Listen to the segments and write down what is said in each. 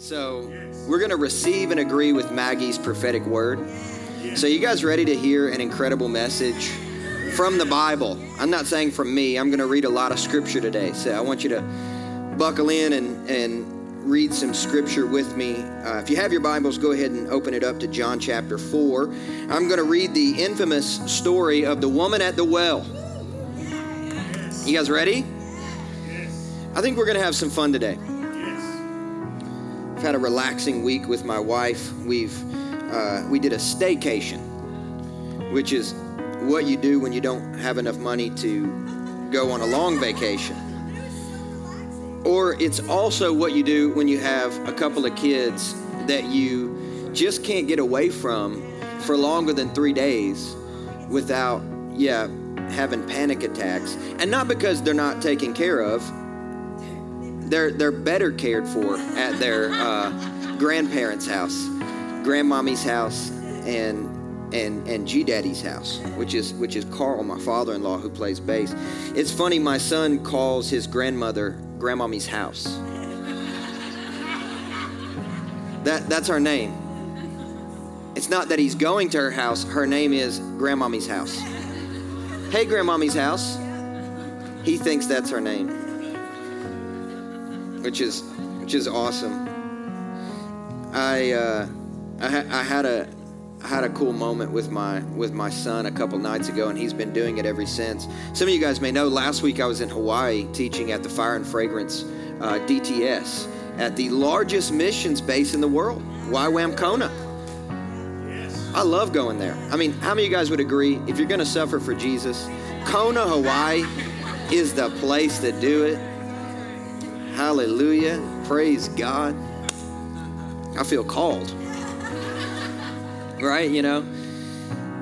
So we're going to receive and agree with Maggie's prophetic word. So you guys ready to hear an incredible message from the Bible? I'm not saying from me. I'm going to read a lot of scripture today. So I want you to buckle in and and read some scripture with me. Uh, if you have your Bibles, go ahead and open it up to John chapter 4. I'm going to read the infamous story of the woman at the well. You guys ready? I think we're going to have some fun today. I've had a relaxing week with my wife. We've uh, we did a staycation, which is what you do when you don't have enough money to go on a long vacation. Or it's also what you do when you have a couple of kids that you just can't get away from for longer than three days without, yeah, having panic attacks. And not because they're not taken care of, they're they're better cared for at their uh, grandparents' house, grandmommy's house, and and and G Daddy's house, which is which is Carl, my father-in-law, who plays bass. It's funny, my son calls his grandmother Grandmommy's house. That that's our name. It's not that he's going to her house. Her name is Grandmommy's house. Hey, Grandmommy's house. He thinks that's her name which is which is awesome. I uh, I, ha- I had a I had a cool moment with my with my son a couple nights ago, and he's been doing it ever since. Some of you guys may know. Last week I was in Hawaii teaching at the Fire and Fragrance uh, DTS at the largest missions base in the world, YWAM Kona. I love going there. I mean, how many of you guys would agree if you're going to suffer for Jesus, Kona, Hawaii is the place to do it. Hallelujah. Praise God. I feel called. Right, you know?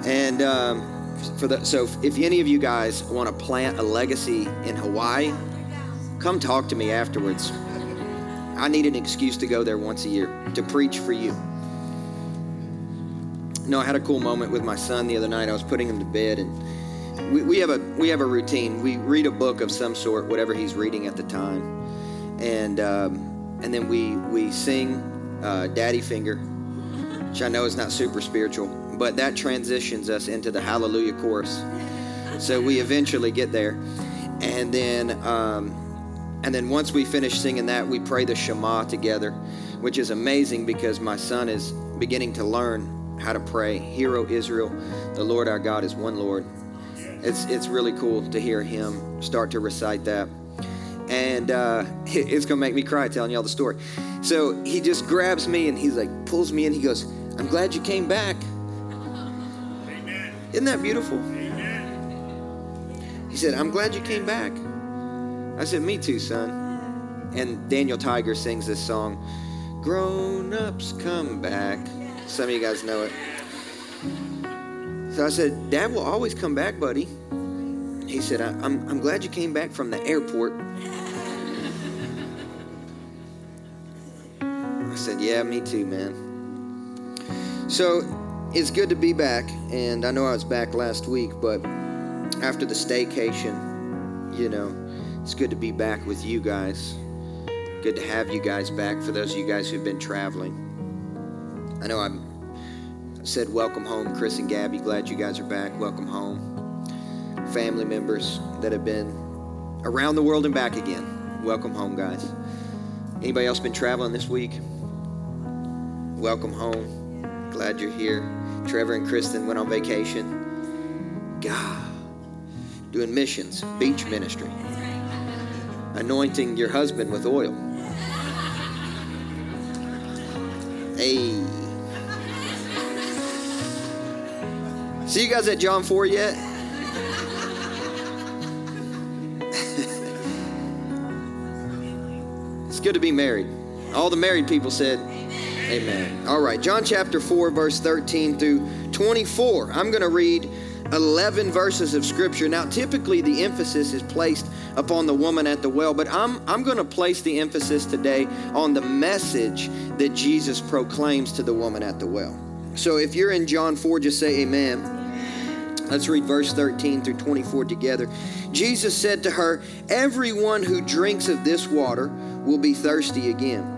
And um, for the so if any of you guys want to plant a legacy in Hawaii, come talk to me afterwards. I need an excuse to go there once a year to preach for you. No, I had a cool moment with my son the other night. I was putting him to bed and we, we have a we have a routine. We read a book of some sort, whatever he's reading at the time and um, and then we we sing uh, "Daddy Finger," which I know is not super spiritual, but that transitions us into the Hallelujah chorus. So we eventually get there, and then um, and then once we finish singing that, we pray the Shema together, which is amazing because my son is beginning to learn how to pray. Hero Israel, the Lord our God is one Lord. It's it's really cool to hear him start to recite that and uh, it's gonna make me cry telling y'all the story. So he just grabs me and he's like pulls me in. He goes, "I'm glad you came back." Amen. Isn't that beautiful? Amen. He said, "I'm glad you came back." I said, "Me too, son." And Daniel Tiger sings this song, "Grown ups come back." Some of you guys know it. So I said, "Dad will always come back, buddy." He said, I'm, I'm glad you came back from the airport. Said, Yeah, me too, man. So it's good to be back. And I know I was back last week, but after the staycation, you know, it's good to be back with you guys. Good to have you guys back for those of you guys who've been traveling. I know I'm, I said welcome home, Chris and Gabby. Glad you guys are back. Welcome home family members that have been around the world and back again. Welcome home, guys. Anybody else been traveling this week? Welcome home. Glad you're here. Trevor and Kristen went on vacation. God, doing missions, beach ministry, anointing your husband with oil. Hey. See you guys at John 4 yet? It's good to be married. All the married people said, Amen. All right, John chapter 4, verse 13 through 24. I'm going to read 11 verses of scripture. Now, typically the emphasis is placed upon the woman at the well, but I'm, I'm going to place the emphasis today on the message that Jesus proclaims to the woman at the well. So if you're in John 4, just say amen. Let's read verse 13 through 24 together. Jesus said to her, Everyone who drinks of this water will be thirsty again.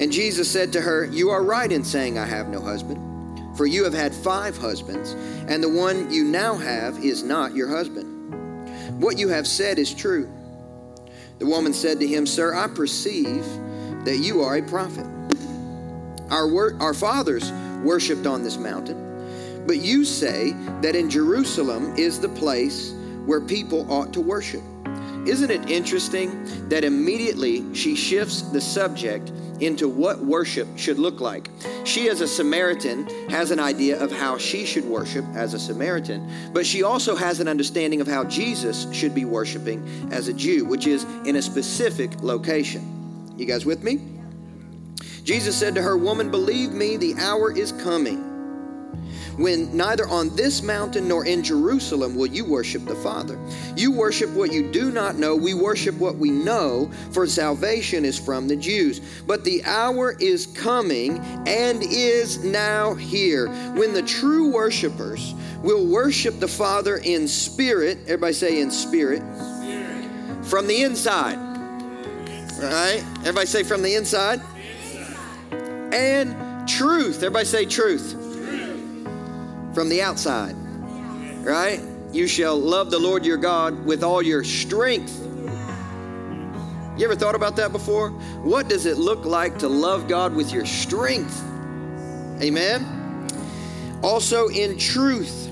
And Jesus said to her, You are right in saying, I have no husband. For you have had five husbands, and the one you now have is not your husband. What you have said is true. The woman said to him, Sir, I perceive that you are a prophet. Our, wor- our fathers worshiped on this mountain, but you say that in Jerusalem is the place where people ought to worship. Isn't it interesting that immediately she shifts the subject into what worship should look like? She, as a Samaritan, has an idea of how she should worship as a Samaritan, but she also has an understanding of how Jesus should be worshiping as a Jew, which is in a specific location. You guys with me? Jesus said to her, Woman, believe me, the hour is coming when neither on this mountain nor in Jerusalem will you worship the Father. You worship what you do not know, we worship what we know, for salvation is from the Jews. But the hour is coming and is now here when the true worshipers will worship the Father in spirit. Everybody say in spirit. spirit. From the inside. Right? Everybody say from the inside. And truth. Everybody say truth from the outside. Right? You shall love the Lord your God with all your strength. You ever thought about that before? What does it look like to love God with your strength? Amen. Also in truth.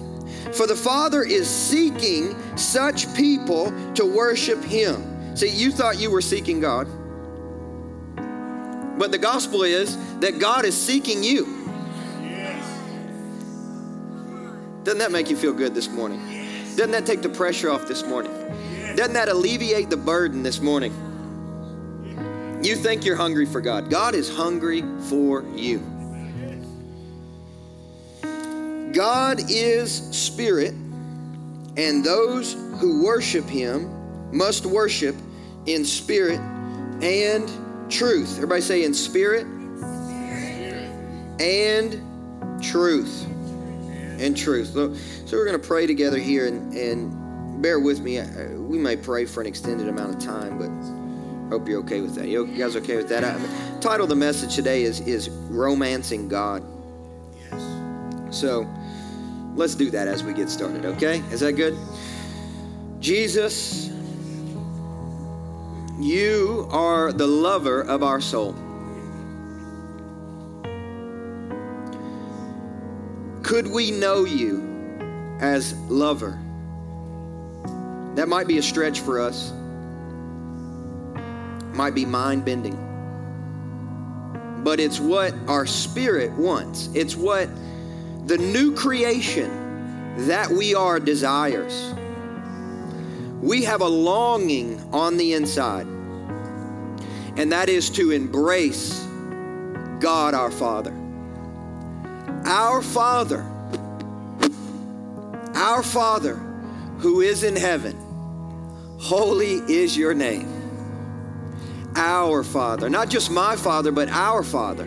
For the Father is seeking such people to worship Him. See, you thought you were seeking God. But the gospel is that God is seeking you. Doesn't that make you feel good this morning? Doesn't that take the pressure off this morning? Doesn't that alleviate the burden this morning? You think you're hungry for God. God is hungry for you. God is spirit, and those who worship him must worship in spirit and truth. Everybody say in spirit, and truth and truth. So, so we're going to pray together here, and, and bear with me. Uh, we may pray for an extended amount of time, but hope you're okay with that. You guys okay with that? I, title of the message today is is romancing God. Yes. So let's do that as we get started. Okay? Is that good? Jesus, you are the lover of our soul. Could we know you as lover? That might be a stretch for us. Might be mind bending. But it's what our spirit wants. It's what the new creation that we are desires. We have a longing on the inside, and that is to embrace God our Father. Our Father, our Father who is in heaven, holy is your name. Our Father, not just my Father, but our Father.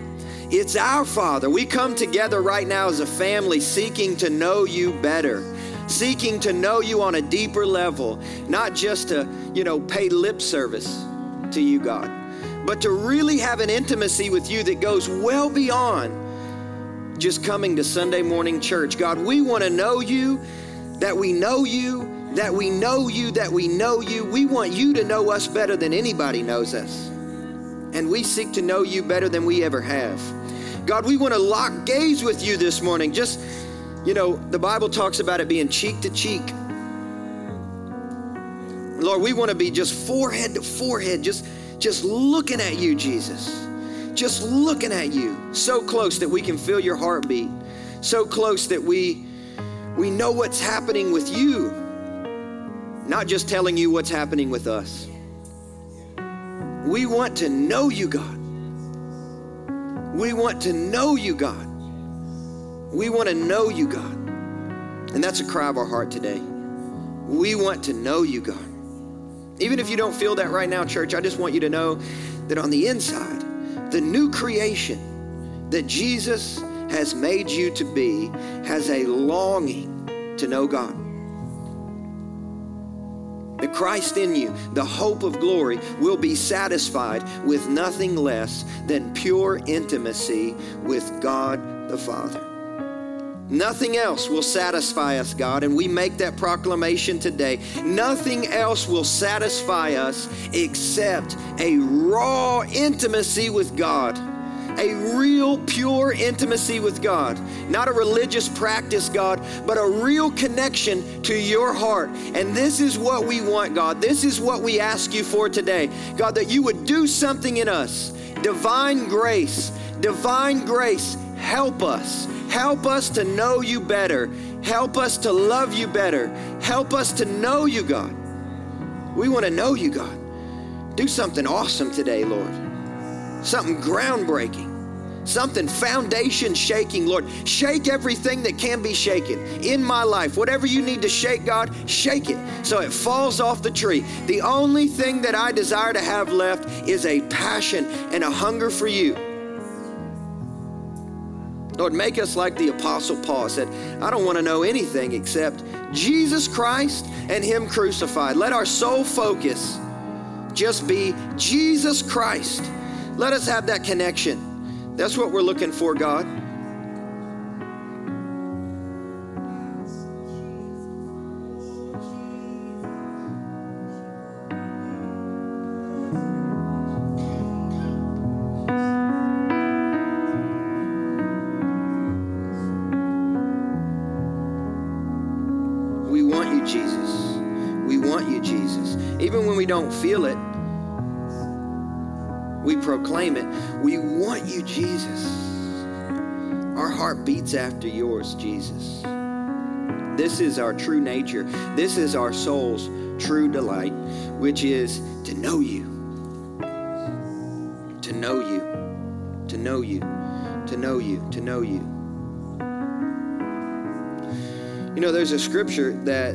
It's our Father. We come together right now as a family seeking to know you better, seeking to know you on a deeper level, not just to, you know, pay lip service to you, God, but to really have an intimacy with you that goes well beyond just coming to Sunday morning church. God, we want to know you, that we know you, that we know you, that we know you. We want you to know us better than anybody knows us. And we seek to know you better than we ever have. God, we want to lock gaze with you this morning. Just, you know, the Bible talks about it being cheek to cheek. Lord, we want to be just forehead to forehead, just, just looking at you, Jesus just looking at you so close that we can feel your heartbeat so close that we we know what's happening with you not just telling you what's happening with us we want to know you god We want to know you, God. We want to know you, God. And that's a cry of our heart today. We want to know you, God. Even if you don't feel that right now, church, I just want you to know that on the inside, the new creation that Jesus has made you to be has a longing to know God. The Christ in you, the hope of glory, will be satisfied with nothing less than pure intimacy with God the Father. Nothing else will satisfy us, God, and we make that proclamation today. Nothing else will satisfy us except a raw intimacy with God. A real, pure intimacy with God. Not a religious practice, God, but a real connection to your heart. And this is what we want, God. This is what we ask you for today. God, that you would do something in us. Divine grace, divine grace, help us Help us to know you better. Help us to love you better. Help us to know you, God. We want to know you, God. Do something awesome today, Lord. Something groundbreaking. Something foundation shaking, Lord. Shake everything that can be shaken in my life. Whatever you need to shake, God, shake it so it falls off the tree. The only thing that I desire to have left is a passion and a hunger for you. Lord, make us like the Apostle Paul said, I don't want to know anything except Jesus Christ and Him crucified. Let our sole focus just be Jesus Christ. Let us have that connection. That's what we're looking for, God. Feel it, we proclaim it. We want you, Jesus. Our heart beats after yours, Jesus. This is our true nature. This is our soul's true delight, which is to know you. To know you. To know you. To know you. To know you. You know, there's a scripture that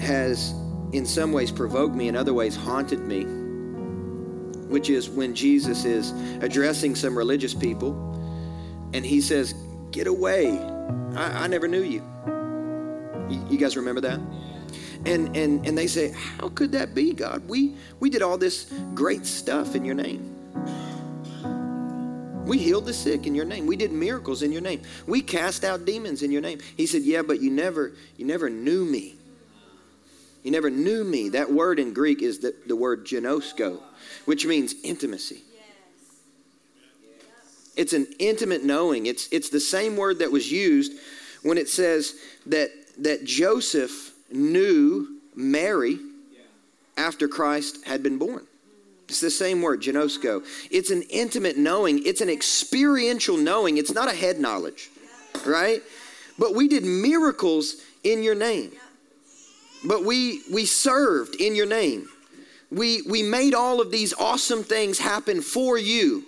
has in some ways provoked me, in other ways haunted me, which is when Jesus is addressing some religious people and he says, Get away. I, I never knew you. you. You guys remember that? And, and, and they say, How could that be, God? We, we did all this great stuff in your name. We healed the sick in your name. We did miracles in your name. We cast out demons in your name. He said, "Yeah, but you never you never knew me." You never knew me. That word in Greek is the, the word ginosko, which means intimacy. It's an intimate knowing. It's, it's the same word that was used when it says that, that Joseph knew Mary after Christ had been born. It's the same word, ginosko. It's an intimate knowing, it's an experiential knowing. It's not a head knowledge, right? But we did miracles in your name but we we served in your name. We we made all of these awesome things happen for you,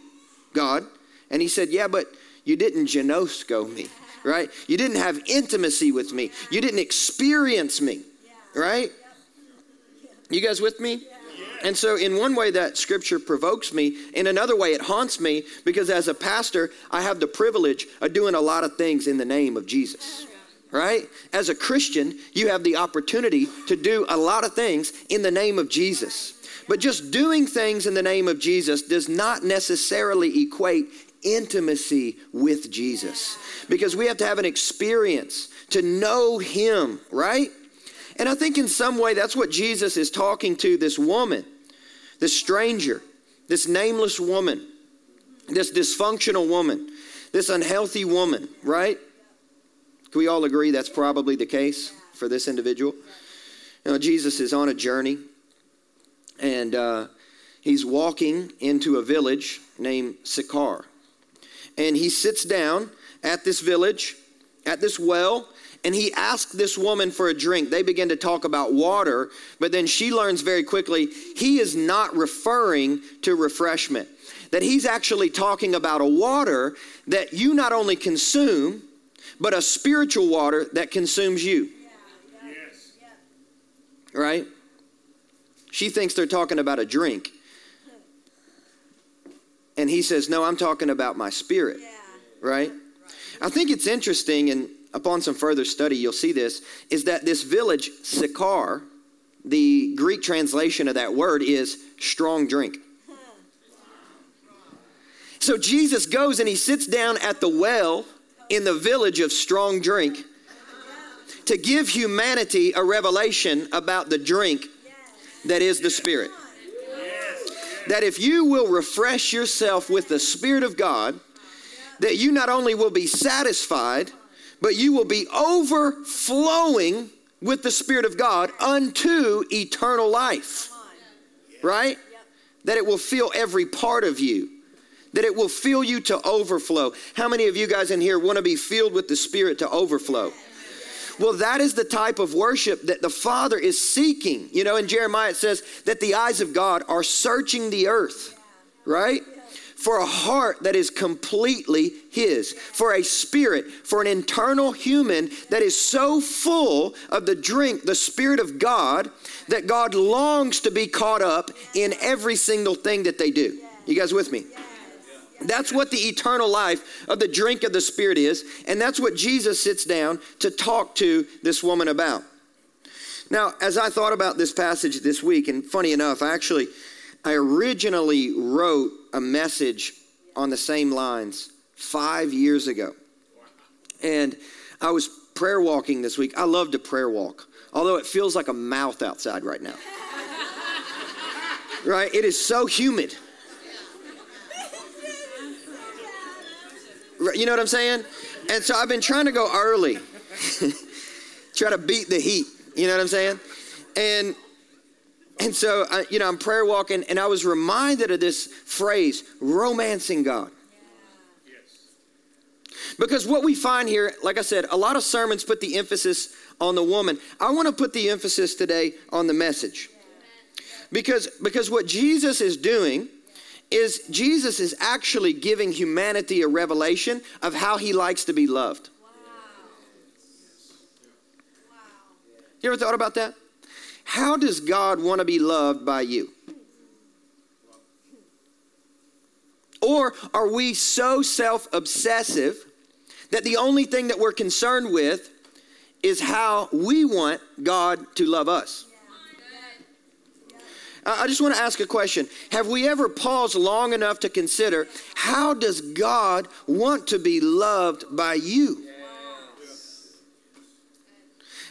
God. And he said, "Yeah, but you didn't ginosko me, right? You didn't have intimacy with me. You didn't experience me, right? You guys with me?" And so, in one way, that scripture provokes me. In another way, it haunts me because as a pastor, I have the privilege of doing a lot of things in the name of Jesus right? As a Christian, you have the opportunity to do a lot of things in the name of Jesus. But just doing things in the name of Jesus does not necessarily equate intimacy with Jesus because we have to have an experience to know Him, right? And I think in some way that's what Jesus is talking to this woman, this stranger, this nameless woman, this dysfunctional woman, this unhealthy woman, right? Can we all agree that's probably the case for this individual? Know, Jesus is on a journey and uh, he's walking into a village named Sychar. And he sits down at this village, at this well, and he asks this woman for a drink. They begin to talk about water, but then she learns very quickly he is not referring to refreshment. that he's actually talking about a water that you not only consume, but a spiritual water that consumes you. Right? She thinks they're talking about a drink. And he says, No, I'm talking about my spirit. Right? I think it's interesting, and upon some further study, you'll see this, is that this village, Sychar, the Greek translation of that word is strong drink. So Jesus goes and he sits down at the well in the village of strong drink to give humanity a revelation about the drink that is the Spirit. That if you will refresh yourself with the Spirit of God, that you not only will be satisfied, but you will be overflowing with the Spirit of God unto eternal life. Right? That it will fill every part of you that it will fill you to overflow. How many of you guys in here want to be filled with the Spirit to overflow? Well, that is the type of worship that the Father is seeking. You know, in Jeremiah it says that the eyes of God are searching the earth, right? For a heart that is completely His, for a spirit, for an internal human that is so full of the drink, the Spirit of God, that God longs to be caught up in every single thing that they do. You guys with me? That's what the eternal life of the drink of the Spirit is. And that's what Jesus sits down to talk to this woman about. Now, as I thought about this passage this week, and funny enough, I actually, I originally wrote a message on the same lines five years ago. And I was prayer walking this week. I love to prayer walk, although it feels like a mouth outside right now. right? It is so humid. You know what I'm saying? And so I've been trying to go early, try to beat the heat. You know what I'm saying? And and so I, you know I'm prayer walking, and I was reminded of this phrase, romancing God. Because what we find here, like I said, a lot of sermons put the emphasis on the woman. I want to put the emphasis today on the message. Because, because what Jesus is doing is Jesus is actually giving humanity a revelation of how he likes to be loved. Wow. You ever thought about that? How does God want to be loved by you? Or are we so self obsessive that the only thing that we're concerned with is how we want God to love us? I just want to ask a question. Have we ever paused long enough to consider how does God want to be loved by you?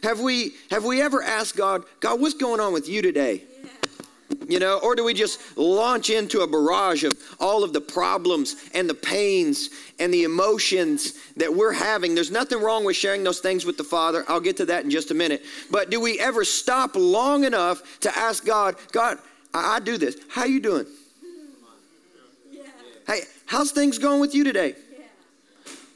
Have we have we ever asked God, God, what's going on with you today? You know, or do we just launch into a barrage of all of the problems and the pains and the emotions that we're having? There's nothing wrong with sharing those things with the Father. I'll get to that in just a minute. But do we ever stop long enough to ask God, God, I, I do this. How you doing? Yeah. Hey, how's things going with you today?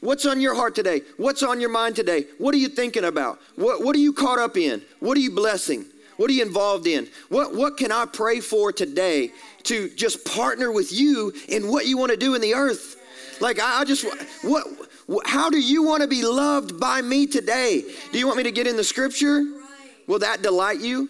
What's on your heart today? What's on your mind today? What are you thinking about? What, what are you caught up in? What are you blessing? What are you involved in? What, what can I pray for today to just partner with you in what you want to do in the earth? Like, I, I just, what, how do you want to be loved by me today? Do you want me to get in the scripture? Will that delight you?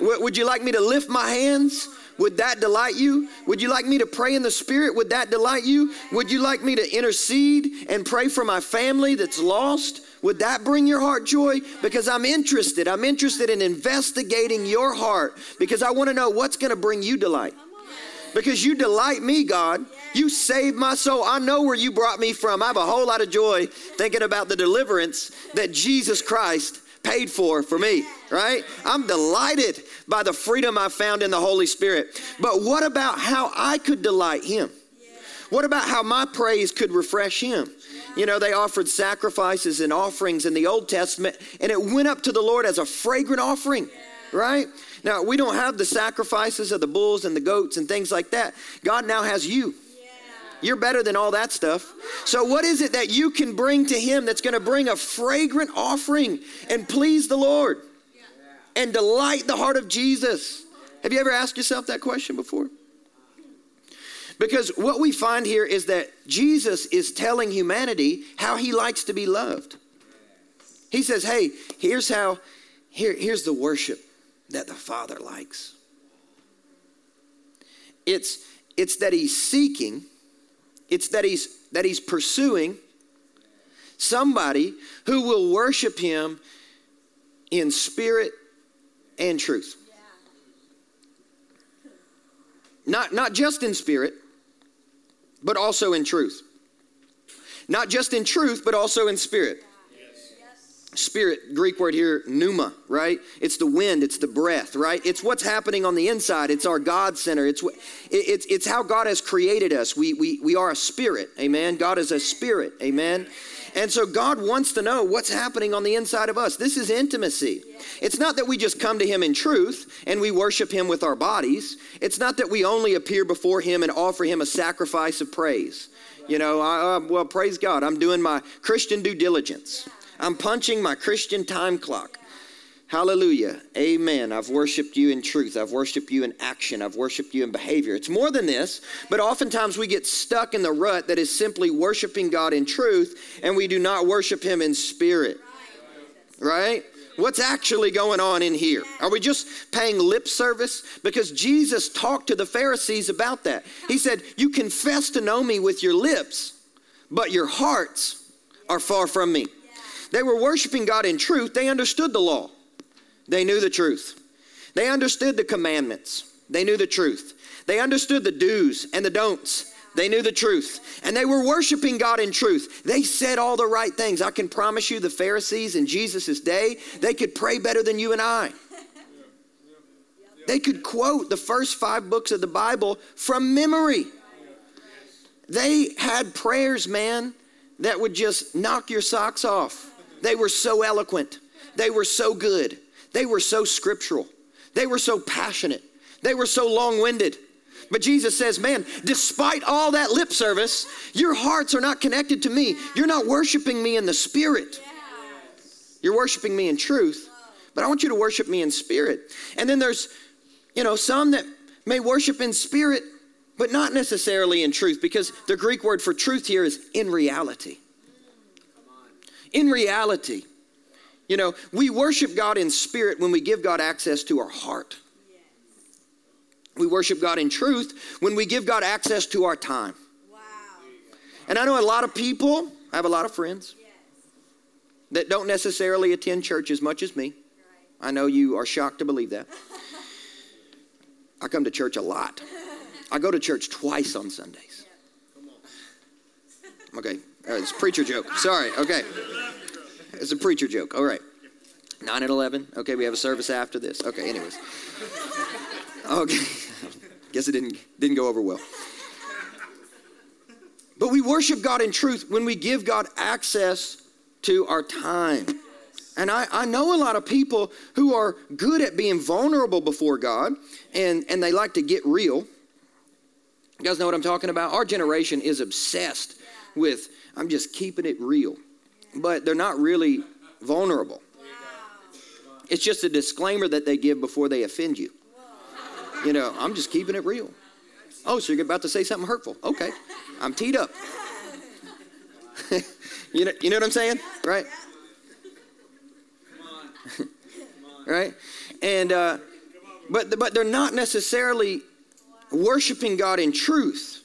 Would you like me to lift my hands? Would that delight you? Would you like me to pray in the Spirit? Would that delight you? Would you like me to intercede and pray for my family that's lost? Would that bring your heart joy? Because I'm interested. I'm interested in investigating your heart because I want to know what's going to bring you delight. Because you delight me, God. You saved my soul. I know where you brought me from. I have a whole lot of joy thinking about the deliverance that Jesus Christ paid for for me, right? I'm delighted by the freedom I found in the Holy Spirit. But what about how I could delight Him? What about how my praise could refresh Him? You know, they offered sacrifices and offerings in the Old Testament, and it went up to the Lord as a fragrant offering, right? Now, we don't have the sacrifices of the bulls and the goats and things like that. God now has you. You're better than all that stuff. So, what is it that you can bring to Him that's going to bring a fragrant offering and please the Lord and delight the heart of Jesus? Have you ever asked yourself that question before? Because what we find here is that Jesus is telling humanity how he likes to be loved. He says, hey, here's how, here, here's the worship that the Father likes. It's, it's that he's seeking, it's that he's, that he's pursuing somebody who will worship him in spirit and truth. Not, not just in spirit, but also in truth. Not just in truth, but also in spirit. Spirit, Greek word here, pneuma, right? It's the wind, it's the breath, right? It's what's happening on the inside. It's our God center. It's, what, it's, it's how God has created us. We, we, we are a spirit, amen? God is a spirit, amen? And so God wants to know what's happening on the inside of us. This is intimacy. It's not that we just come to Him in truth and we worship Him with our bodies. It's not that we only appear before Him and offer Him a sacrifice of praise. You know, I, uh, well, praise God. I'm doing my Christian due diligence. I'm punching my Christian time clock. Hallelujah. Amen. I've worshiped you in truth. I've worshiped you in action. I've worshiped you in behavior. It's more than this, but oftentimes we get stuck in the rut that is simply worshiping God in truth and we do not worship Him in spirit. Right? What's actually going on in here? Are we just paying lip service? Because Jesus talked to the Pharisees about that. He said, You confess to know me with your lips, but your hearts are far from me. They were worshiping God in truth, they understood the law. They knew the truth. They understood the commandments. They knew the truth. They understood the do's and the don'ts. They knew the truth. And they were worshiping God in truth. They said all the right things. I can promise you, the Pharisees in Jesus' day, they could pray better than you and I. They could quote the first five books of the Bible from memory. They had prayers, man, that would just knock your socks off. They were so eloquent. They were so good. They were so scriptural. They were so passionate. They were so long winded. But Jesus says, man, despite all that lip service, your hearts are not connected to me. You're not worshiping me in the spirit. You're worshiping me in truth. But I want you to worship me in spirit. And then there's, you know, some that may worship in spirit, but not necessarily in truth, because the Greek word for truth here is in reality. In reality. You know, we worship God in spirit when we give God access to our heart. We worship God in truth when we give God access to our time. Wow. And I know a lot of people, I have a lot of friends yes. that don't necessarily attend church as much as me. Right. I know you are shocked to believe that. I come to church a lot. I go to church twice on Sundays. Okay, it's a preacher joke. Sorry, okay. It's a preacher joke. All right. 9 and 11. Okay, we have a service after this. Okay, anyways. Okay. Guess it didn't didn't go over well. But we worship God in truth when we give God access to our time. And I, I know a lot of people who are good at being vulnerable before God and, and they like to get real. You guys know what I'm talking about? Our generation is obsessed with, I'm just keeping it real but they're not really vulnerable. It's just a disclaimer that they give before they offend you. You know, I'm just keeping it real. Oh, so you're about to say something hurtful. Okay. I'm teed up. you, know, you know what I'm saying? Right? right? And, uh, but, but they're not necessarily worshiping God in truth.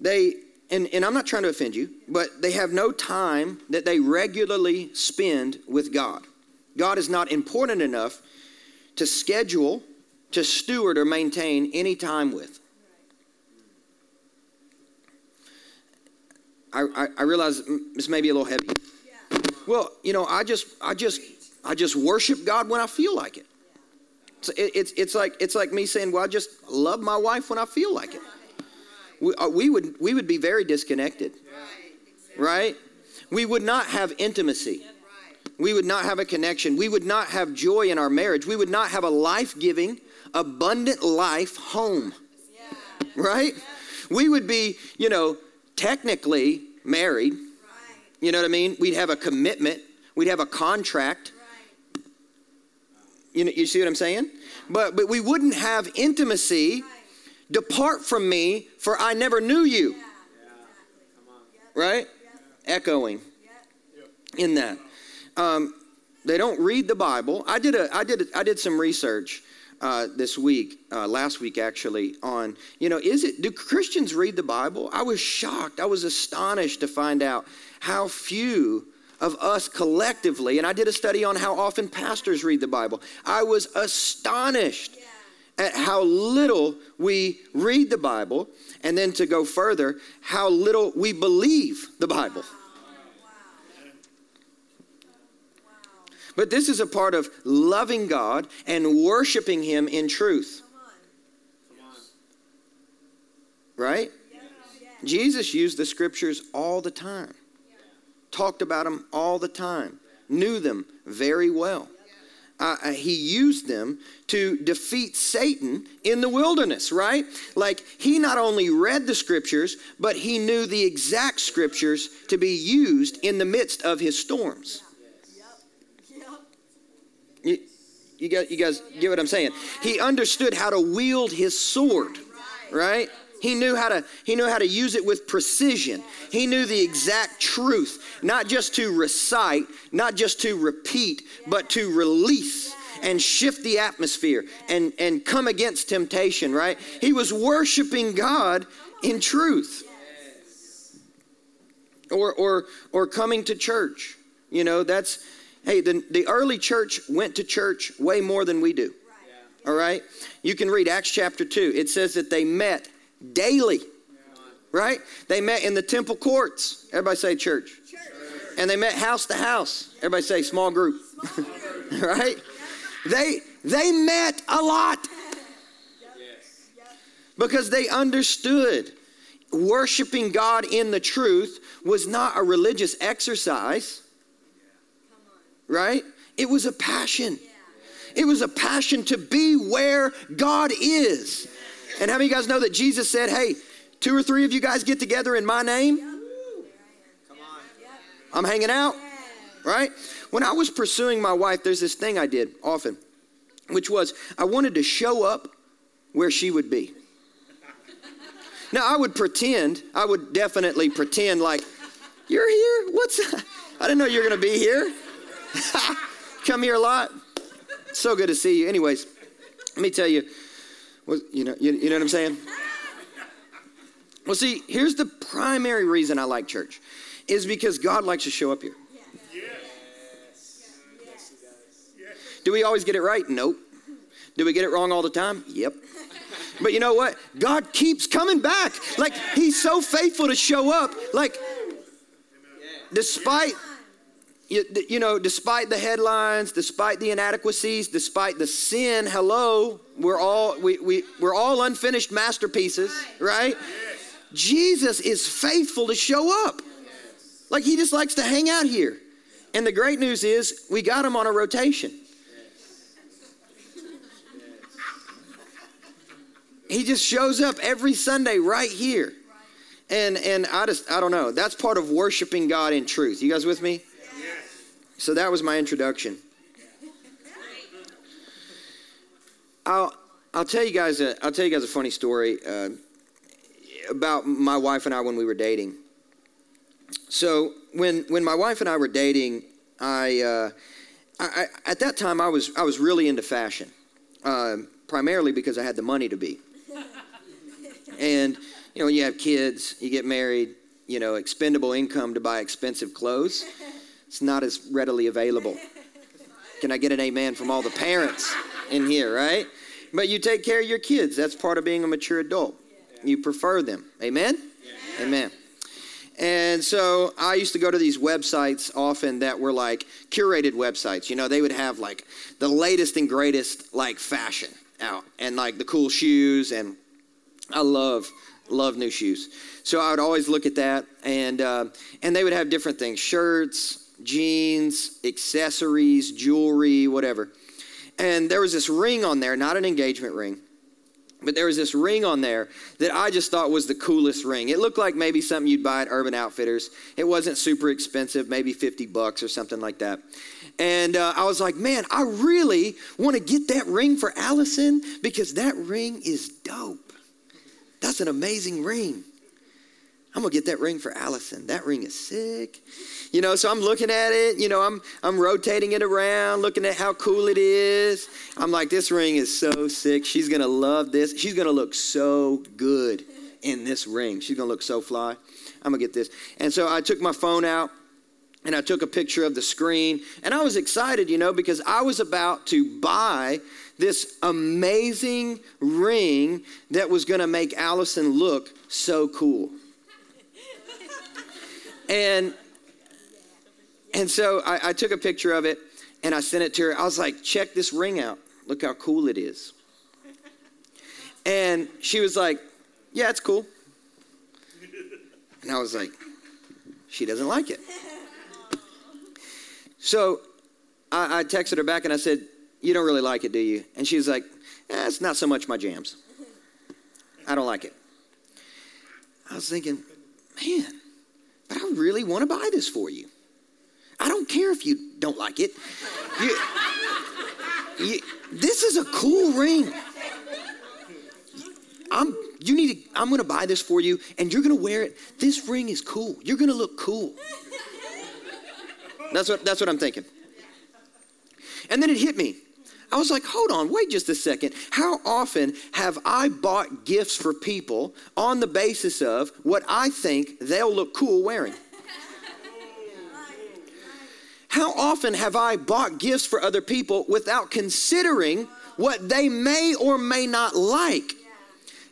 They, and, and I'm not trying to offend you, but they have no time that they regularly spend with God. God is not important enough to schedule, to steward, or maintain any time with. I, I, I realize this may be a little heavy. Well, you know, I just, I just, I just worship God when I feel like it. It's, it's, it's like, it's like me saying, well, I just love my wife when I feel like it we, uh, we, would, we would be very disconnected. Right? We would not have intimacy. We would not have a connection. We would not have joy in our marriage. We would not have a life giving, abundant life home. Right? We would be, you know, technically married. You know what I mean? We'd have a commitment, we'd have a contract. You know, you see what I'm saying? But but we wouldn't have intimacy Depart from me, for I never knew you. Right? Echoing in that. Um, they don't read the Bible. I did a, I did, a, I did some research uh, this week, uh, last week actually, on you know, is it do Christians read the Bible? I was shocked. I was astonished to find out how few of us collectively, and I did a study on how often pastors read the Bible. I was astonished at how little we read the Bible, and then to go further, how little we believe the Bible. But this is a part of loving God and worshiping Him in truth. Right? Jesus used the scriptures all the time, talked about them all the time, knew them very well. Uh, uh, he used them to defeat Satan in the wilderness, right? Like he not only read the scriptures, but he knew the exact scriptures to be used in the midst of his storms. You, you, guys, you guys get what I'm saying? He understood how to wield his sword, right? He knew how to he knew how to use it with precision. He knew the exact truth, not just to recite, not just to repeat, but to release and shift the atmosphere and and come against temptation, right? He was worshiping God in truth. Or or or coming to church. You know, that's hey, the, the early church went to church way more than we do. All right? You can read Acts chapter 2. It says that they met daily. Right? They met in the temple courts. Everybody say church. And they met house to house. Everybody say small group. Small group. right? They they met a lot. Because they understood worshiping God in the truth was not a religious exercise. Right? It was a passion. It was a passion to be where God is. And how many of you guys know that Jesus said, hey, two or three of you guys get together in my name? I'm hanging out, right? When I was pursuing my wife, there's this thing I did often, which was I wanted to show up where she would be. Now, I would pretend, I would definitely pretend like, you're here? What's? I didn't know you were going to be here. Come here a lot. So good to see you. Anyways, let me tell you, well, you know, you, you know what I'm saying? Well, see, here's the primary reason I like church is because God likes to show up here. Do we always get it right? Nope. Do we get it wrong all the time? Yep. But you know what? God keeps coming back. Like, He's so faithful to show up. Like, despite you, you, know, despite the headlines, despite the inadequacies, despite the sin, hello, we're all we, we we're all unfinished masterpieces, right? Jesus is faithful to show up. Like he just likes to hang out here. And the great news is we got him on a rotation. He just shows up every Sunday right here. And and I just I don't know. That's part of worshiping God in truth. You guys with me? So that was my introduction. I'll I'll tell you guys a I'll tell you guys a funny story uh, about my wife and I when we were dating. So when when my wife and I were dating, I, uh, I, I at that time I was I was really into fashion, uh, primarily because I had the money to be. And you know, you have kids, you get married, you know, expendable income to buy expensive clothes it's not as readily available. Can I get an amen from all the parents in here, right? But you take care of your kids. That's part of being a mature adult. You prefer them. Amen? Yeah. Amen. And so I used to go to these websites often that were like curated websites. You know, they would have like the latest and greatest like fashion out and like the cool shoes. And I love, love new shoes. So I would always look at that. And, uh, and they would have different things shirts, jeans, accessories, jewelry, whatever. And there was this ring on there, not an engagement ring, but there was this ring on there that I just thought was the coolest ring. It looked like maybe something you'd buy at Urban Outfitters. It wasn't super expensive, maybe 50 bucks or something like that. And uh, I was like, man, I really want to get that ring for Allison because that ring is dope. That's an amazing ring. I'm gonna get that ring for Allison. That ring is sick. You know, so I'm looking at it, you know, I'm I'm rotating it around, looking at how cool it is. I'm like, this ring is so sick. She's gonna love this. She's gonna look so good in this ring. She's gonna look so fly. I'm gonna get this. And so I took my phone out and I took a picture of the screen. And I was excited, you know, because I was about to buy this amazing ring that was to make Allison look so cool. And and so I, I, took a picture of it and I sent it to her. I was like, check this ring out. Look how cool it is. And she was like, yeah, it's cool. And I was like, she doesn't like it. So I, I texted her back and I said, You don't really like it, do you? And she's like, eh, It's not so much my jams. I don't like it. I was thinking, Man, but I really want to buy this for you. I don't care if you don't like it. You, you, this is a cool ring. I'm you need to, I'm going to buy this for you and you're going to wear it. This ring is cool. You're going to look cool. That's what, that's what I'm thinking. And then it hit me. I was like, hold on, wait just a second. How often have I bought gifts for people on the basis of what I think they'll look cool wearing? How often have I bought gifts for other people without considering what they may or may not like?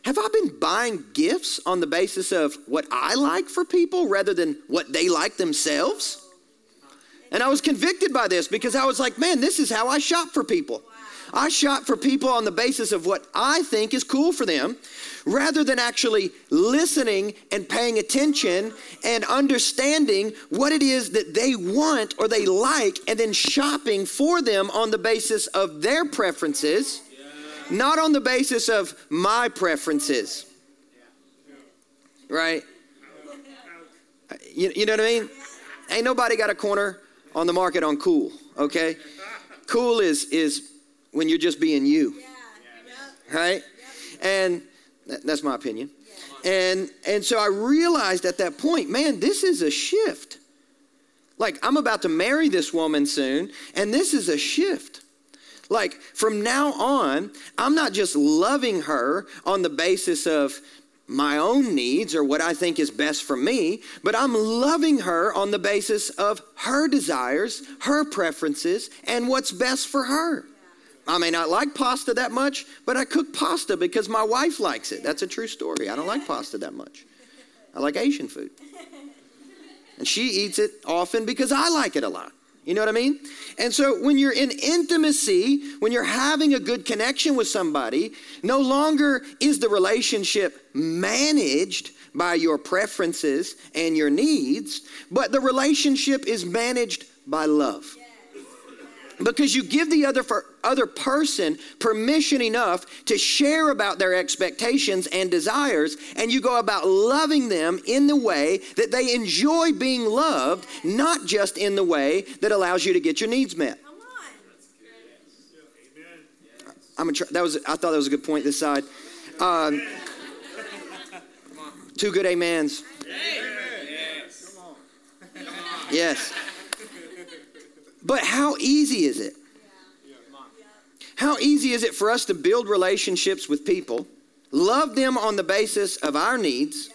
Have I been buying gifts on the basis of what I like for people rather than what they like themselves? And I was convicted by this because I was like, man, this is how I shop for people. I shop for people on the basis of what I think is cool for them rather than actually listening and paying attention and understanding what it is that they want or they like and then shopping for them on the basis of their preferences, not on the basis of my preferences. Right? You, you know what I mean? Ain't nobody got a corner on the market on cool, okay? Cool is is when you're just being you. Right? And that's my opinion. And and so I realized at that point, man, this is a shift. Like I'm about to marry this woman soon, and this is a shift. Like from now on, I'm not just loving her on the basis of my own needs or what I think is best for me, but I'm loving her on the basis of her desires, her preferences, and what's best for her. I may not like pasta that much, but I cook pasta because my wife likes it. That's a true story. I don't like pasta that much. I like Asian food. And she eats it often because I like it a lot. You know what I mean? And so when you're in intimacy, when you're having a good connection with somebody, no longer is the relationship managed by your preferences and your needs, but the relationship is managed by love because you give the other other person permission enough to share about their expectations and desires and you go about loving them in the way that they enjoy being loved not just in the way that allows you to get your needs met. I'm try, that was I thought that was a good point this side. Um, two good amens. Yes but how easy is it? How easy is it for us to build relationships with people, love them on the basis of our needs,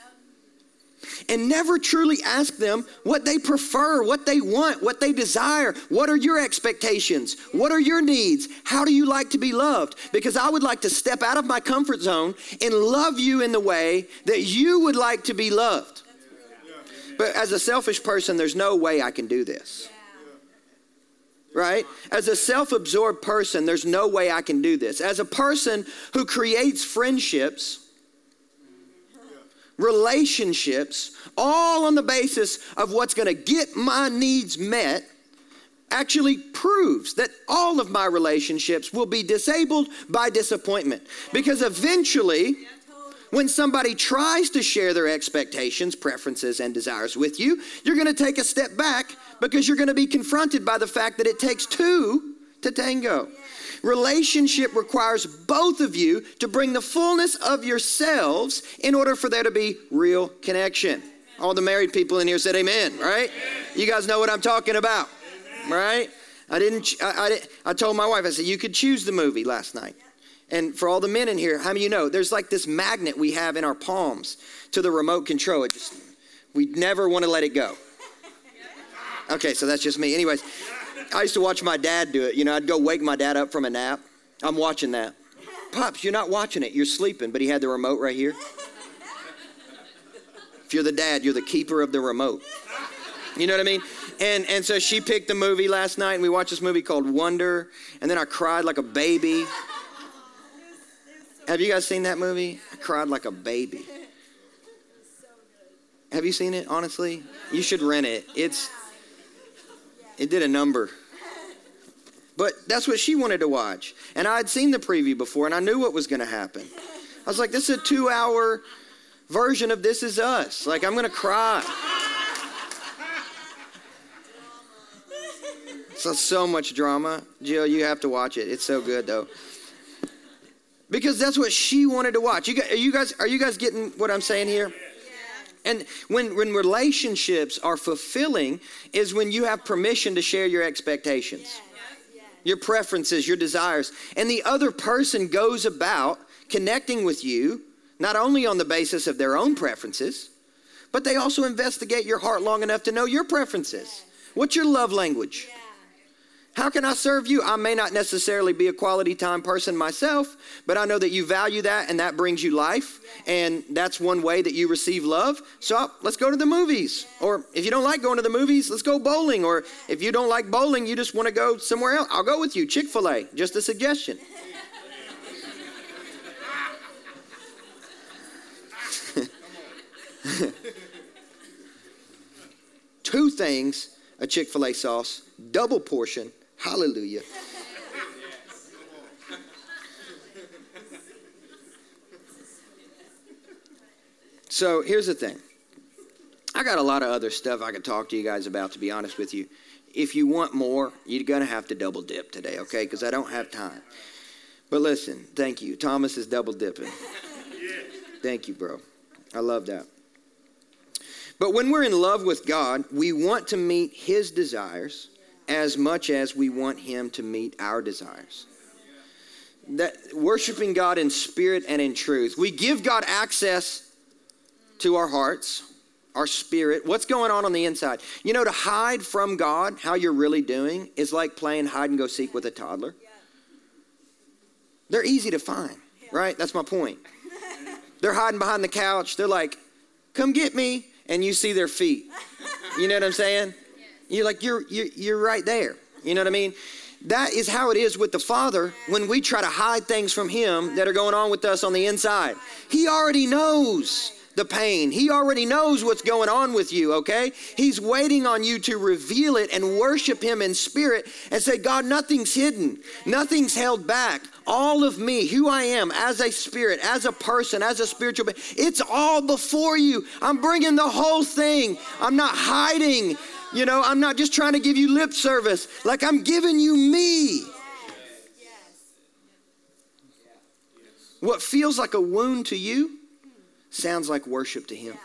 and never truly ask them what they prefer, what they want, what they desire. What are your expectations? What are your needs? How do you like to be loved? Because I would like to step out of my comfort zone and love you in the way that you would like to be loved. But as a selfish person, there's no way I can do this right? As a self absorbed person, there's no way I can do this. As a person who creates friendships, relationships, all on the basis of what's going to get my needs met, actually proves that all of my relationships will be disabled by disappointment. Because eventually, when somebody tries to share their expectations, preferences, and desires with you, you're going to take a step back because you're going to be confronted by the fact that it takes two to tango. relationship requires both of you to bring the fullness of yourselves in order for there to be real connection. All the married people in here said amen, right? You guys know what I'm talking about, right? I didn't, I, I, I told my wife, I said, you could choose the movie last night. And for all the men in here, how many you know there's like this magnet we have in our palms to the remote control? It just, we never want to let it go. Okay, so that's just me. Anyways, I used to watch my dad do it. You know, I'd go wake my dad up from a nap. I'm watching that. Pops, you're not watching it. You're sleeping. But he had the remote right here. If you're the dad, you're the keeper of the remote. You know what I mean? And and so she picked the movie last night, and we watched this movie called Wonder. And then I cried like a baby. Have you guys seen that movie? I cried like a baby. Have you seen it? Honestly, you should rent it. It's it did a number. But that's what she wanted to watch. And I had seen the preview before and I knew what was going to happen. I was like, this is a two hour version of This Is Us. Like, I'm going to cry. So, so much drama. Jill, you have to watch it. It's so good, though. Because that's what she wanted to watch. You guys, are you guys, are you guys getting what I'm saying here? And when, when relationships are fulfilling, is when you have permission to share your expectations, your preferences, your desires. And the other person goes about connecting with you, not only on the basis of their own preferences, but they also investigate your heart long enough to know your preferences. What's your love language? How can I serve you? I may not necessarily be a quality time person myself, but I know that you value that and that brings you life. And that's one way that you receive love. So let's go to the movies. Or if you don't like going to the movies, let's go bowling. Or if you don't like bowling, you just want to go somewhere else, I'll go with you. Chick fil A, just a suggestion. Two things a Chick fil A sauce, double portion Hallelujah. so here's the thing. I got a lot of other stuff I could talk to you guys about, to be honest with you. If you want more, you're going to have to double dip today, okay? Because I don't have time. But listen, thank you. Thomas is double dipping. Thank you, bro. I love that. But when we're in love with God, we want to meet His desires as much as we want Him to meet our desires. That worshiping God in spirit and in truth. We give God access to our hearts, our spirit. What's going on on the inside? You know, to hide from God how you're really doing is like playing hide and go seek with a toddler. They're easy to find, right? That's my point. They're hiding behind the couch. They're like, come get me. And you see their feet. You know what I'm saying? You're like, you're, you're, you're right there. You know what I mean? That is how it is with the Father when we try to hide things from Him that are going on with us on the inside. He already knows the pain. He already knows what's going on with you, okay? He's waiting on you to reveal it and worship Him in spirit and say, God, nothing's hidden, nothing's held back. All of me, who I am as a spirit, as a person, as a spiritual being, it's all before you. I'm bringing the whole thing. I'm not hiding. You know, I'm not just trying to give you lip service, like I'm giving you me. What feels like a wound to you sounds like worship to him.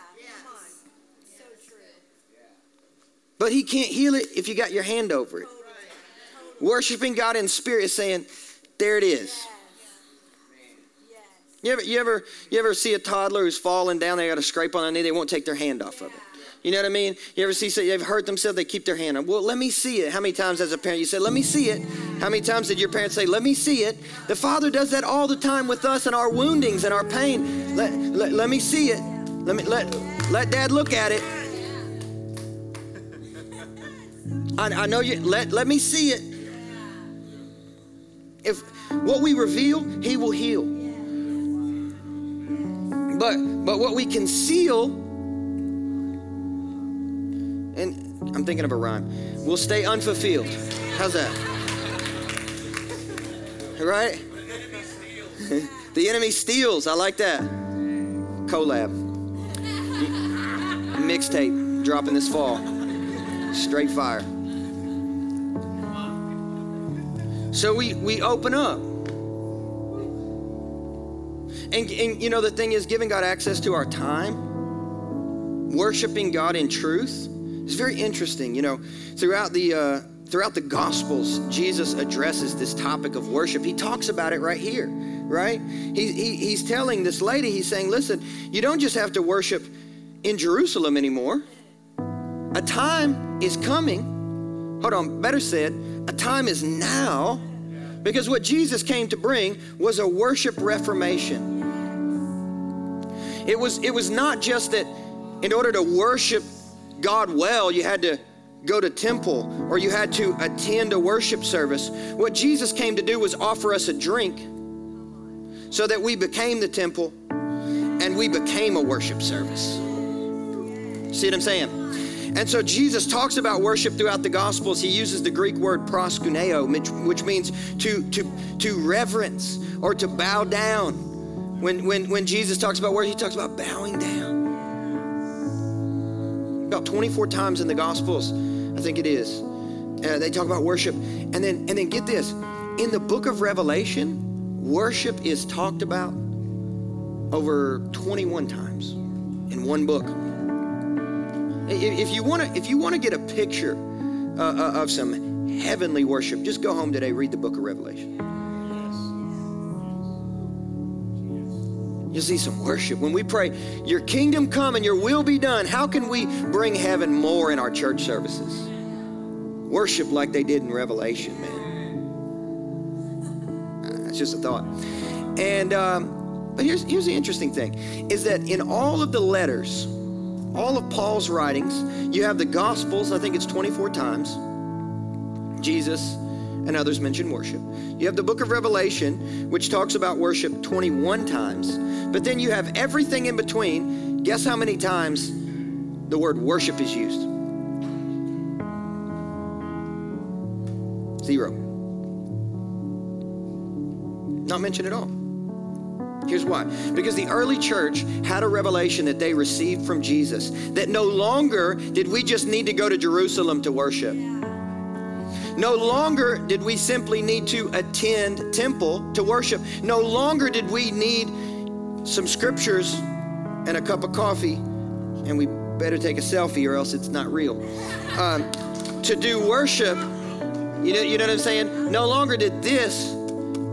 But he can't heal it if you got your hand over it. Worshiping God in spirit is saying, there it is. You ever, you ever, you ever see a toddler who's falling down, they got a scrape on their knee, they won't take their hand off of it. You know what I mean? You ever see, you've hurt themselves, they keep their hand up. Well, let me see it. How many times as a parent you said, let me see it? How many times did your parents say, let me see it? The Father does that all the time with us and our woundings and our pain. Let, let, let me see it. Let me let let dad look at it. I, I know you let let me see it. If what we reveal, he will heal. But but what we conceal and I'm thinking of a rhyme. We'll stay unfulfilled. How's that? Right? the enemy steals. I like that. Collab. Mixtape dropping this fall. Straight fire. So we, we open up. And, and you know, the thing is, giving God access to our time, worshiping God in truth, is very interesting. You know, throughout the, uh, throughout the Gospels, Jesus addresses this topic of worship. He talks about it right here, right? He, he, he's telling this lady, he's saying, listen, you don't just have to worship in Jerusalem anymore. A time is coming. Hold on, better said, a time is now because what Jesus came to bring was a worship reformation. It was, it was not just that in order to worship God well, you had to go to temple or you had to attend a worship service. What Jesus came to do was offer us a drink so that we became the temple and we became a worship service. See what I'm saying? And so Jesus talks about worship throughout the Gospels. He uses the Greek word proskuneo, which, which means to, to, to reverence or to bow down. When, when, when Jesus talks about worship, he talks about bowing down. About 24 times in the Gospels, I think it is. Uh, they talk about worship. And then, and then get this in the book of Revelation, worship is talked about over 21 times in one book. If you want to, if you want to get a picture uh, uh, of some heavenly worship, just go home today, read the book of Revelation. You'll see some worship. When we pray, Your kingdom come and Your will be done, how can we bring heaven more in our church services? Worship like they did in Revelation, man. That's just a thought. And, um, but here's, here's the interesting thing is that in all of the letters, all of Paul's writings, you have the Gospels, I think it's 24 times. Jesus and others mention worship. You have the book of Revelation, which talks about worship 21 times. But then you have everything in between. Guess how many times the word worship is used? Zero. Not mentioned at all. Here's why. Because the early church had a revelation that they received from Jesus that no longer did we just need to go to Jerusalem to worship. No longer did we simply need to attend temple to worship. No longer did we need some scriptures and a cup of coffee, and we better take a selfie or else it's not real. Um, to do worship, you know, you know what I'm saying? No longer did this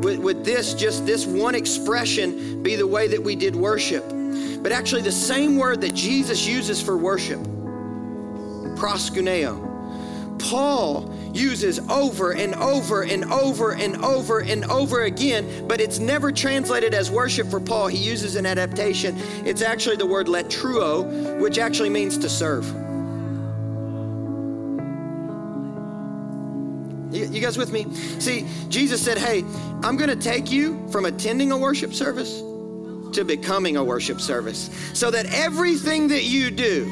with, would this, just this one expression, be the way that we did worship? But actually, the same word that Jesus uses for worship, proskuneo, Paul uses over and over and over and over and over again, but it's never translated as worship for Paul. He uses an adaptation. It's actually the word latreuo, which actually means to serve. You, guys with me? See, Jesus said, Hey, I'm going to take you from attending a worship service to becoming a worship service so that everything that you do,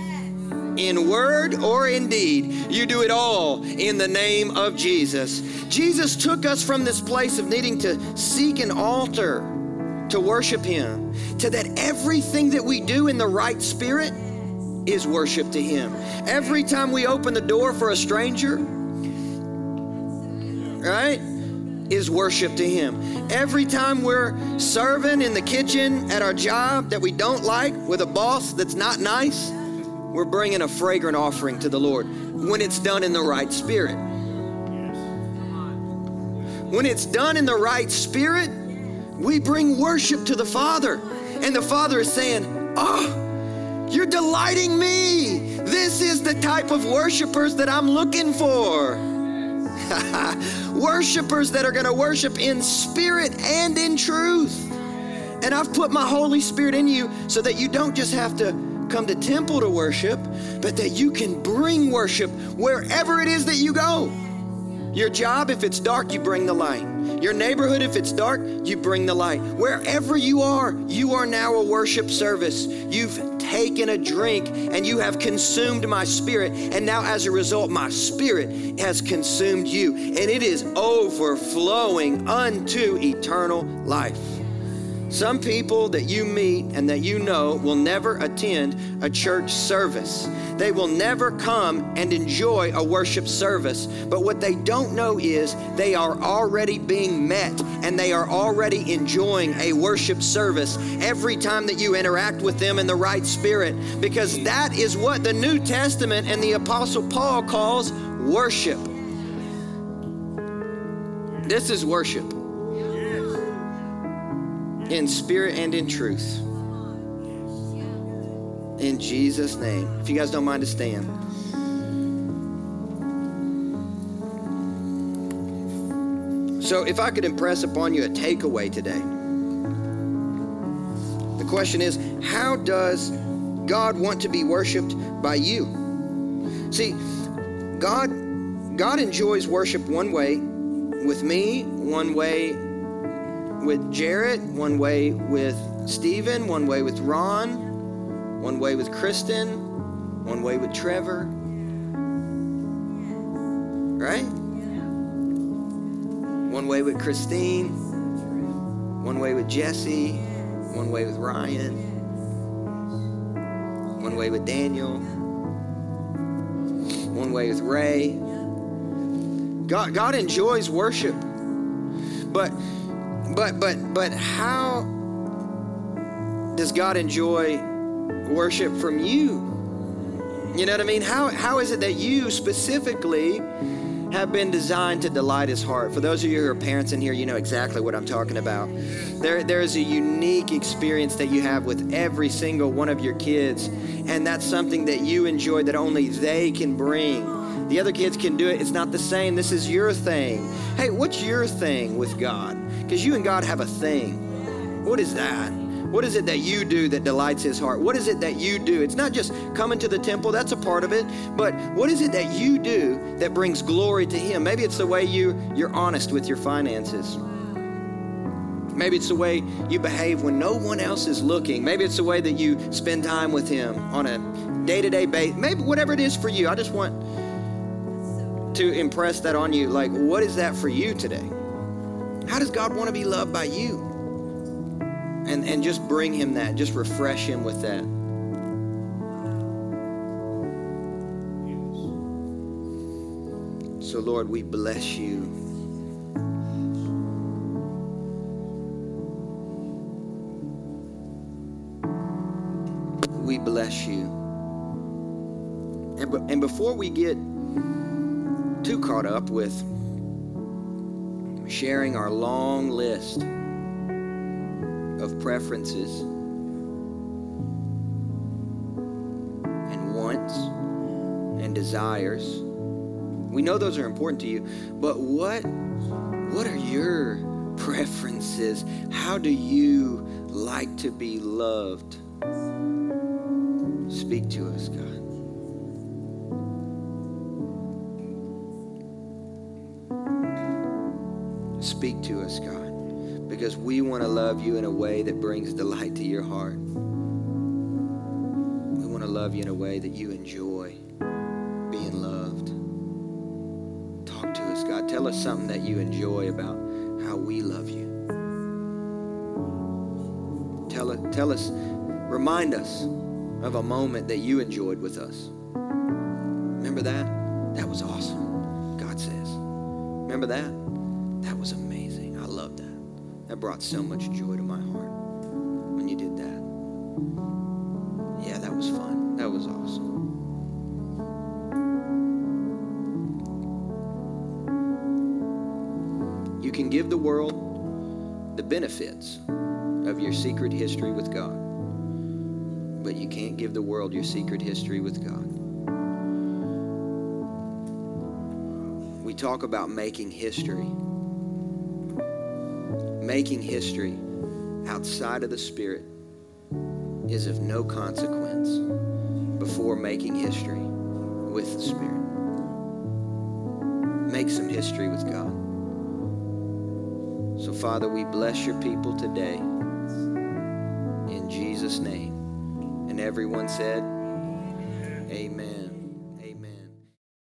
in word or in deed, you do it all in the name of Jesus. Jesus took us from this place of needing to seek an altar to worship Him to that everything that we do in the right spirit is worship to Him. Every time we open the door for a stranger, right? Is worship to Him. Every time we're serving in the kitchen at our job that we don't like with a boss that's not nice, we're bringing a fragrant offering to the Lord when it's done in the right spirit. When it's done in the right spirit, we bring worship to the Father. And the Father is saying, Oh, you're delighting me. This is the type of worshipers that I'm looking for. Worshipers that are going to worship in spirit and in truth. And I've put my Holy Spirit in you so that you don't just have to come to temple to worship, but that you can bring worship wherever it is that you go. Your job, if it's dark, you bring the light. Your neighborhood, if it's dark, you bring the light. Wherever you are, you are now a worship service. You've taken a drink and you have consumed my spirit. And now, as a result, my spirit has consumed you. And it is overflowing unto eternal life. Some people that you meet and that you know will never attend a church service. They will never come and enjoy a worship service. But what they don't know is they are already being met and they are already enjoying a worship service every time that you interact with them in the right spirit. Because that is what the New Testament and the Apostle Paul calls worship. This is worship in spirit and in truth. In Jesus' name. If you guys don't mind to stand. So, if I could impress upon you a takeaway today, the question is how does God want to be worshiped by you? See, God, God enjoys worship one way with me, one way with Jarrett, one way with Stephen, one way with Ron, one way with Kristen, one way with Trevor. Right? One way with Christine, one way with Jesse, one way with Ryan, one way with Daniel, one way with Ray. God, God enjoys worship. But but but but how does God enjoy worship from you? You know what I mean? How how is it that you specifically have been designed to delight his heart. For those of you who are parents in here, you know exactly what I'm talking about. There, there is a unique experience that you have with every single one of your kids, and that's something that you enjoy that only they can bring. The other kids can do it. It's not the same. This is your thing. Hey, what's your thing with God? Because you and God have a thing. What is that? What is it that you do that delights his heart? What is it that you do? It's not just coming to the temple, that's a part of it, but what is it that you do that brings glory to him? Maybe it's the way you you're honest with your finances. Maybe it's the way you behave when no one else is looking. Maybe it's the way that you spend time with him on a day-to-day basis. Maybe whatever it is for you. I just want to impress that on you. Like, what is that for you today? How does God want to be loved by you? And, and just bring him that. Just refresh him with that. So, Lord, we bless you. We bless you. And, and before we get too caught up with sharing our long list of preferences and wants and desires. We know those are important to you, but what what are your preferences? How do you like to be loved? Speak to us, God. Speak to us, God because we want to love you in a way that brings delight to your heart. We want to love you in a way that you enjoy being loved. Talk to us, God. Tell us something that you enjoy about how we love you. Tell, it, tell us, remind us of a moment that you enjoyed with us. Remember that? That was awesome, God says. Remember that? Brought so much joy to my heart when you did that. Yeah, that was fun. That was awesome. You can give the world the benefits of your secret history with God, but you can't give the world your secret history with God. We talk about making history making history outside of the Spirit is of no consequence before making history with the Spirit. Make some history with God. So, Father, we bless your people today in Jesus' name. And everyone said.